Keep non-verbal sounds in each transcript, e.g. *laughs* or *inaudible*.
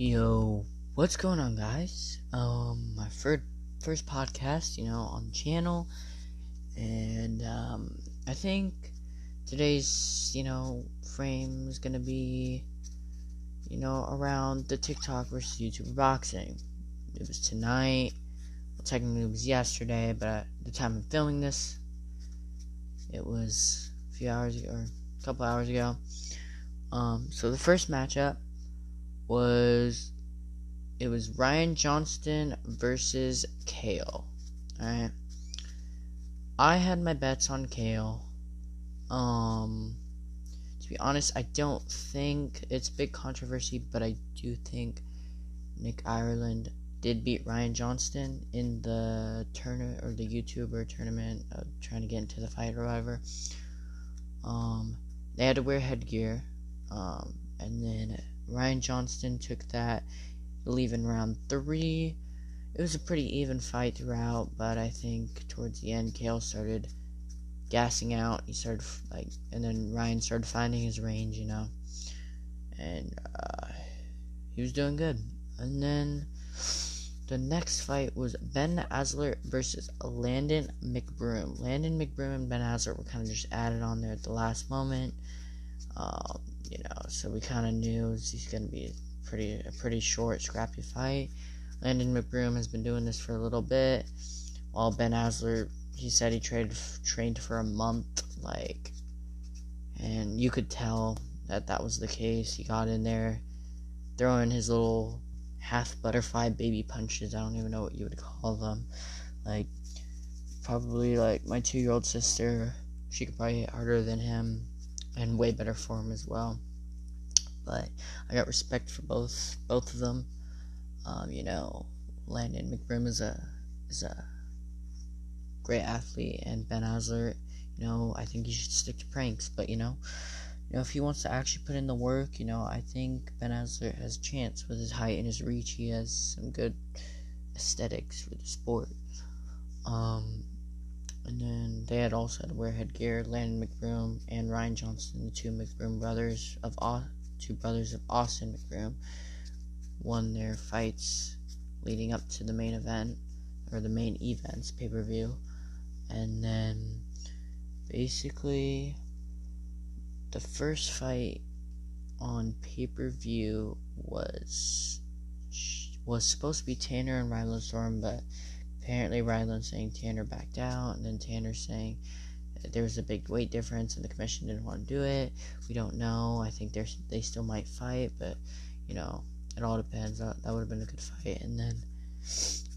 Yo, what's going on, guys? Um, my first first podcast, you know, on the channel, and um, I think today's you know frame is gonna be you know around the TikTok versus YouTube boxing. It was tonight. Well, technically, it was yesterday, but at the time I'm filming this, it was a few hours ago, or a couple hours ago. Um, so the first matchup was it was Ryan Johnston versus Kale. Alright. I had my bets on Kale. Um to be honest, I don't think it's big controversy, but I do think Nick Ireland did beat Ryan Johnston in the tournament or the YouTuber tournament, uh, trying to get into the fight or whatever. Um, they had to wear headgear, um, and then Ryan Johnston took that, leaving round three. It was a pretty even fight throughout, but I think towards the end, Kale started gassing out. He started like, and then Ryan started finding his range, you know, and uh, he was doing good. And then the next fight was Ben Azelart versus Landon McBroom. Landon McBroom and Ben Azelart were kind of just added on there at the last moment. Um, you know, so we kind of knew he's going to be a pretty a pretty short, scrappy fight. Landon McBroom has been doing this for a little bit, while Ben Azelart, he said he trained trained for a month, like, and you could tell that that was the case. He got in there, throwing his little half butterfly baby punches. I don't even know what you would call them, like, probably like my two year old sister. She could probably hit harder than him and way better form as well. But I got respect for both both of them. Um, you know, Landon McBroom is a is a great athlete, and Ben Azelart, you know, I think he should stick to pranks. But you know, you know, if he wants to actually put in the work, you know, I think Ben Azelart has a chance with his height and his reach. He has some good aesthetics for the sport. Um, they had also had to wear headgear. Landon McBroom and Ryan Johnston, the two McBroom brothers of two brothers of Austin McBroom, won their fights leading up to the main event or the main events pay per view, and then basically the first fight on pay per view was was supposed to be Tanner and Ryland Storm, but apparently Ryland saying Tanner backed out, and then Tanner saying there was a big weight difference and the commission didn't want to do it. We don't know. I think there's they still might fight, but you know it all depends. That, that would have been a good fight. And then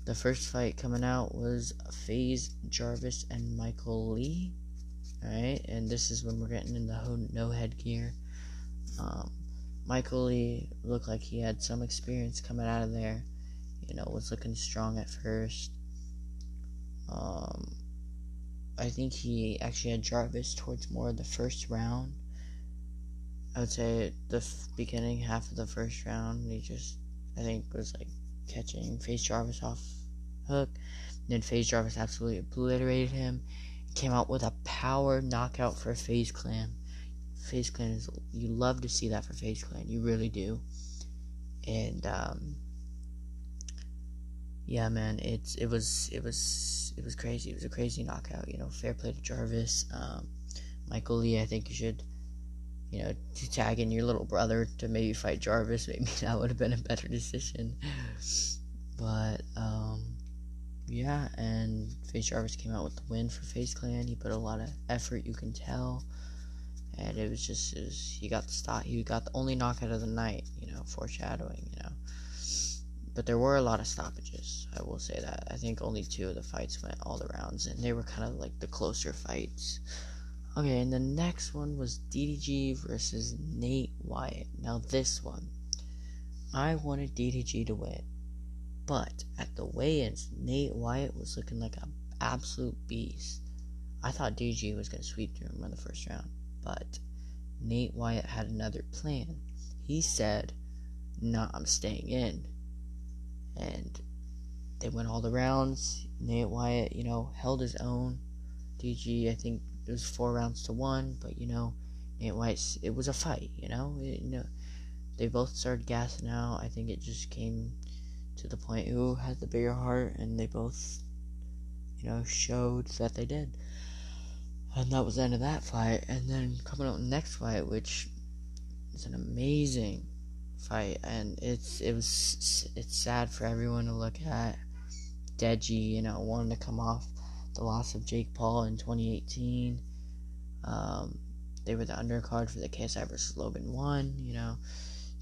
the first fight coming out was FaZe Jarvis and Michael Le. Alright, and this is when we're getting in the no headgear. Um, Michael Le looked like he had some experience coming out of there. You know, was looking strong at first. Um, I think he actually had Jarvis towards more of the first round. I would say the f- beginning half of the first round, he just, I think, was like catching FaZe Jarvis off hook. And then FaZe Jarvis absolutely obliterated him. Came out with a power knockout for FaZe Clan. FaZe Clan is, you love to see that for FaZe Clan, you really do. And, um, yeah, man, it's it was it was it was crazy. It was a crazy knockout. You know, fair play to Jarvis. Um, Michael Le, I think you should, you know, to tag in your little brother to maybe fight Jarvis. *laughs* Maybe that would have been a better decision. But um, yeah, and FaZe Jarvis came out with the win for FaZe Clan. He put a lot of effort, you can tell, and it was just it was, he got the stop. He got the only knockout of the night. You know, foreshadowing. You know but there were a lot of stoppages. I will say that. I think only two of the fights went all the rounds, and they were kind of like the closer fights. Okay, and the next one was DDG versus Nate Wyatt. Now, this one, I wanted DDG to win, but at the weigh ins, Nate Wyatt was looking like an absolute beast. I thought DDG was going to sweep through him in the first round, but Nate Wyatt had another plan. He said, Nah, I'm staying in and they went all the rounds. Nate Wyatt, you know, held his own. DG, I think it was four rounds to one, but you know, Nate Wyatt, it was a fight. You know, it, you know, they both started gassing out. I think it just came to the point who had the bigger heart, and they both, you know, showed that they did. And that was the end of that fight. And then coming up next fight, which is an amazing fight, and it's it was it's sad for everyone to look at. Deji, you know, wanting to come off the loss of Jake Paul in 2018. Um, they were the undercard for the KSI versus Logan one. You know,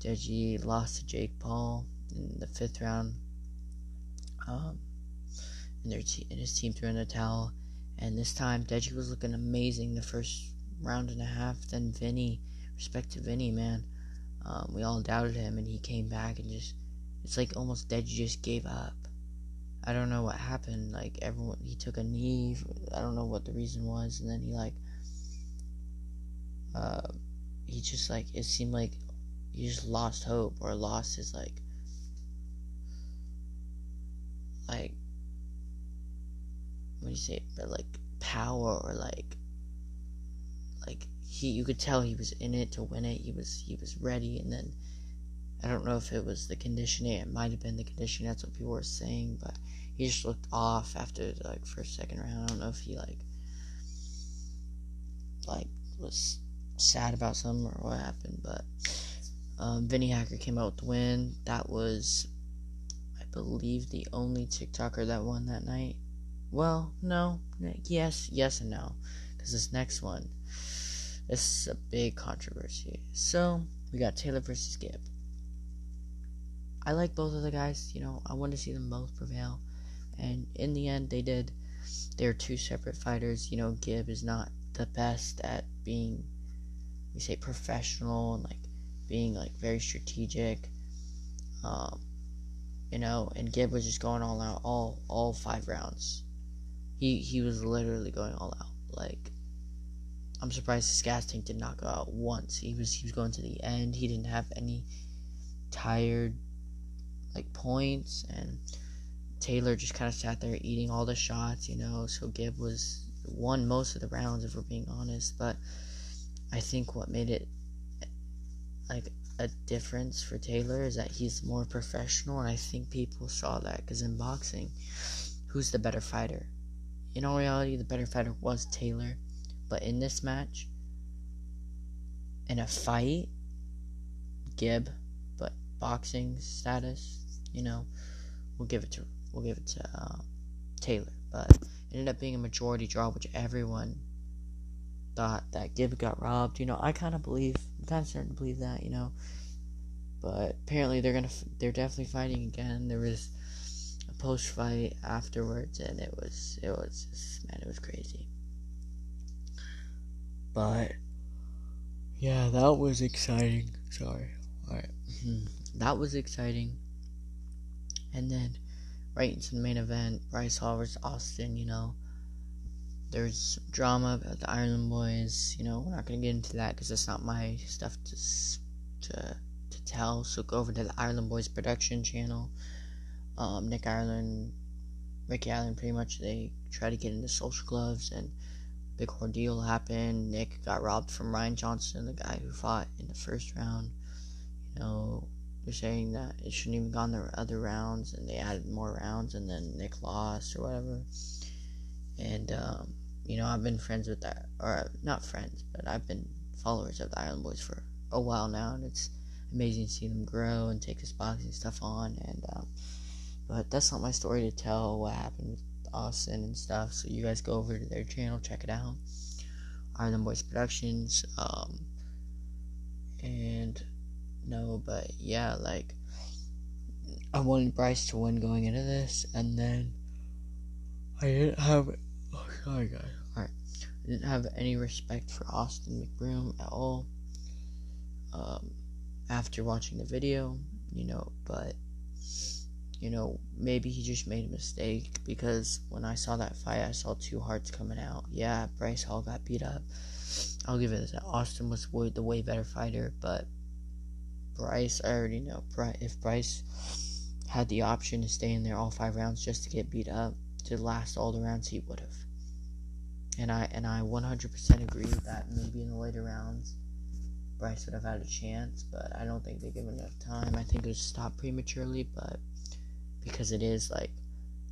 Deji lost to Jake Paul in the fifth round. Um, and their te- and his team threw in the towel. And this time, Deji was looking amazing the first round and a half. Then Vinnie, respect to Vinnie, man. Um, we all doubted him, and he came back and just. It's like almost dead, you just gave up. I don't know what happened. Like everyone, he took a knee. I don't know what the reason was, and then he like. Uh, he just like it seemed like he just lost hope or lost his like like what do you say but like power or like like he you could tell he was in it to win it. He was he was ready. And then I don't know if it was the conditioning. It might have been the conditioning. That's what people were saying. But he just looked off after the, like first second round. I don't know if he like like was sad about something or what happened. But um, Vinnie Hacker came out with the win. That was I believe the only TikToker that won that night. Well, no. Yes, yes, and no. Because this next one, this is a big controversy. So, we got Tayler versus Gib. I like both of the guys. You know, I want to see them both prevail. And in the end, they did. They're two separate fighters. You know, Gib is not the best at being, we say, professional and like being like very strategic. Um, you know, and Gib was just going all out all all five rounds. He he was literally going all out. Like I'm surprised his gas tank did not go out once. He was he was going to the end. He didn't have any tired like points and Tayler just kind of sat there eating all the shots, you know. So Gib was won most of the rounds if we're being honest, but I think what made it like a difference for Tayler is that he's more professional, and I think people saw that because in boxing, who's the better fighter? in all reality, the better fighter was Tayler. But in this match, in a fight, Gib, but boxing status, you know, we'll give it to we'll give it to uh, Tayler. But it ended up being a majority draw, which everyone thought that Gib got robbed. You know, I kind of believe, I'm kind of starting to believe that. You know, but apparently they're gonna they're definitely fighting again. There was a post fight afterwards, and it was it was just, man, it was crazy. But yeah, that was exciting. Sorry, all right, mm-hmm. that was exciting. And then right into the main event, Bryce Hall versus Austin. You know, there's drama about the Ireland boys. You know, we're not gonna get into that because it's not my stuff to to to tell. So go over to the Ireland Boys production channel um, Nick Ireland, Ricky Ireland, pretty much they try to get into social gloves and big ordeal happened. Nick got robbed from Ryan Johnston, the guy who fought in the first round. You know, they're saying that it shouldn't even gone the other rounds, and they added more rounds, and then Nick lost or whatever. And um, you know, I've been friends with that, or not friends, but I've been followers of the Ireland Boys for a while now, and it's amazing to see them grow and take this boxing stuff on. And um, but that's not my story to tell what happened with Austin and stuff. So you guys go over to their channel, check it out. Ireland Boys Productions. Um, and no, but yeah, like I wanted Bryce to win going into this, and then I didn't have. Oh, sorry, guys. Alright. I didn't have any respect for Austin McBroom at all. Um, after watching the video, you know, but you know, maybe he just made a mistake because when I saw that fight, I saw two hearts coming out. Yeah, Bryce Hall got beat up. I'll give it that. Austin was the way better fighter, but Bryce, I already know. If Bryce had the option to stay in there all five rounds just to get beat up, to last all the rounds, he would have. And I and I 100% agree that maybe in the later rounds, Bryce would have had a chance, but I don't think they give enough time. I think it was stopped prematurely, but because it is like,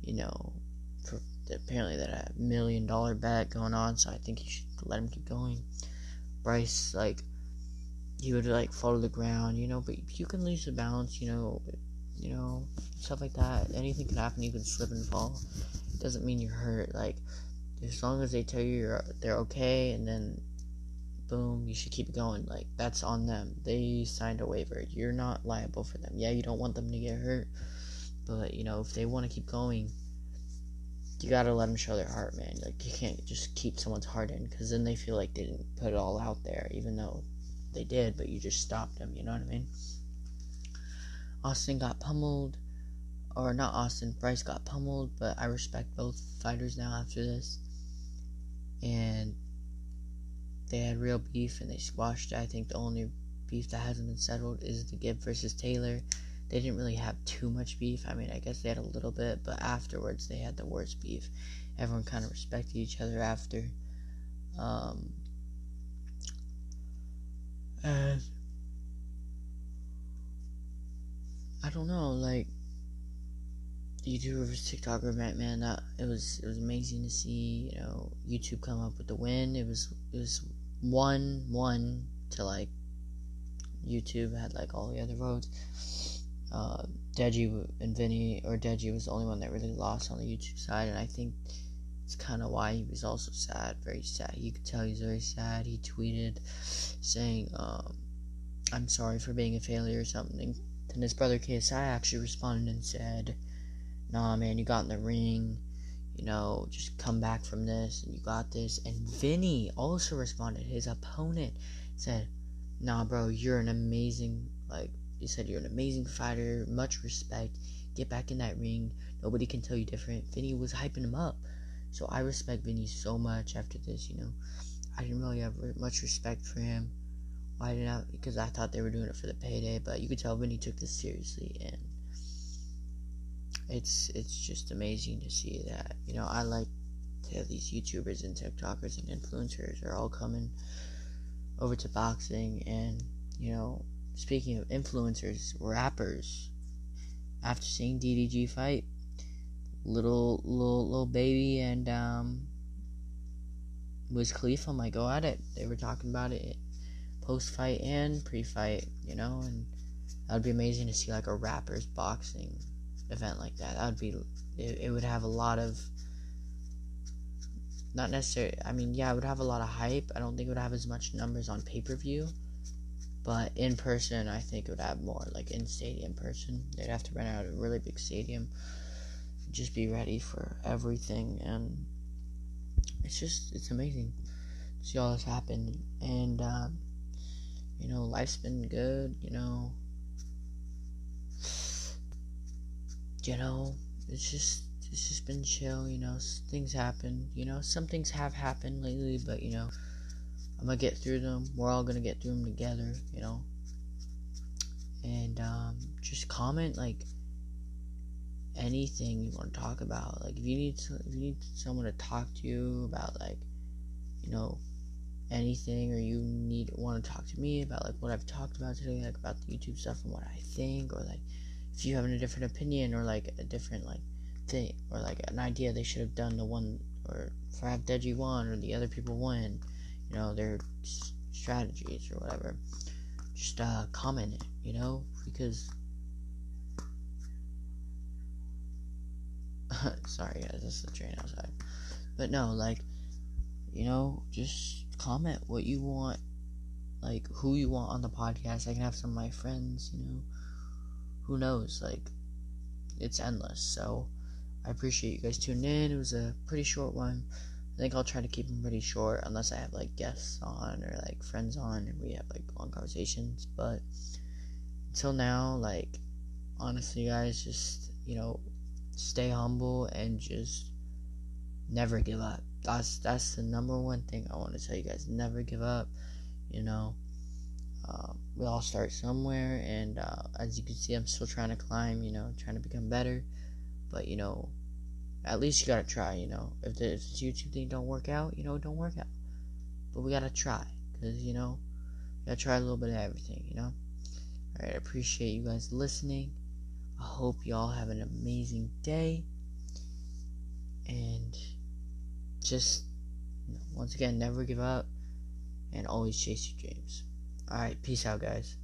you know, for apparently that a million dollar bet going on, so I think you should let him keep going. Bryce like he would like fall to the ground, you know, but you can lose the balance, you know, you know, stuff like that. Anything can happen. You can slip and fall. It doesn't mean you're hurt. Like as long as they tell you you're they're okay, and then boom, you should keep going. Like that's on them. They signed a waiver. You're not liable for them. Yeah, you don't want them to get hurt, but you know if they want to keep going, you gotta let them show their heart, man. Like you can't just keep someone's heart in, because then they feel like they didn't put it all out there, even though they did, but you just stopped them. You know what I mean? Austin got pummeled, or not Austin. Bryce got pummeled, but I respect both fighters now after this, and they had real beef and they squashed it. I think the only beef that hasn't been settled is the Gib versus Tayler. They didn't really have too much beef. I mean, I guess they had a little bit, but afterwards they had the worst beef. Everyone kind of respected each other after. Um, and I don't know, like YouTuber versus TikToker event, man. That it was it was amazing to see. You know, YouTube come up with the win. It was it was one one to like YouTube had like all the other votes. Uh, Deji and Vinnie or Deji was the only one that really lost on the YouTube side, and I think it's kind of why he was also sad, very sad. You could tell he's very sad. He tweeted saying, um, "I'm sorry for being a failure" or something. Then his brother KSI actually responded and said, "Nah, man, you got in the ring." you know, just come back from this and you got this. And Vinnie also responded. His opponent said, Nah, bro, you're an amazing, like, he said, you're an amazing fighter, much respect. Get back in that ring. Nobody can tell you different. Vinnie was hyping him up. So I respect Vinnie so much after this, you know. I didn't really have much respect for him. Why didn't I? Because I thought they were doing it for the payday, but you could tell Vinnie took this seriously and it's it's just amazing to see that. You know, I like to these YouTubers and TikTokers and influencers are all coming over to boxing and you know, speaking of influencers, rappers, after seeing DDG fight, little little Lil Baby and um Wiz Khalifa might go at it. They were talking about it post fight and pre fight, you know, and that'd be amazing to see like a rappers boxing event like that. That would be it, it would have a lot of not necessarily I mean yeah, it would have a lot of hype. I don't think it would have as much numbers on pay-per-view. But in person, I think it would have more like in stadium person. They'd have to rent out a really big stadium. Just be ready for everything and it's just it's amazing to see all this happen and um, you know life's been good you know you know, it's just it's just been chill, you know, things happen, you know, some things have happened lately, but you know, I'm gonna get through them. We're all gonna get through them together, you know. And um, just comment like anything you want to talk about. Like if you need to, if you need someone to talk to you about like, you know, anything, or you need want to talk to me about like what I've talked about today, like about the YouTube stuff and what I think, or like if you have a different opinion or like a different like thing or like an idea they should have done the one or have Deji won or the other people win, you know, their strategies or whatever. Just uh, comment it, you know, because *laughs* sorry guys, that's the train outside. But no, like, you know, just comment what you want, like who you want on the podcast. I can have some of my friends, you know who knows? Like, it's endless. So, I appreciate you guys tuning in. It was a pretty short one. I think I'll try to keep them pretty short unless I have like guests on or like friends on and we have like long conversations. But until now, like, honestly, guys, just, you know, stay humble and just never give up. That's that's the number one thing I want to tell you guys. Never give up. You know, um, we all start somewhere, and uh, as you can see, I'm still trying to climb. You know, trying to become better. But you know, at least you gotta try. You know, if the, if YouTube thing don't work out, you know, don't work out. But we gotta try, cause you know, gotta try a little bit of everything, you know. All right, I appreciate you guys listening. I hope y'all have an amazing day, and just once again, never give up and always chase your dreams. All right, peace out, guys.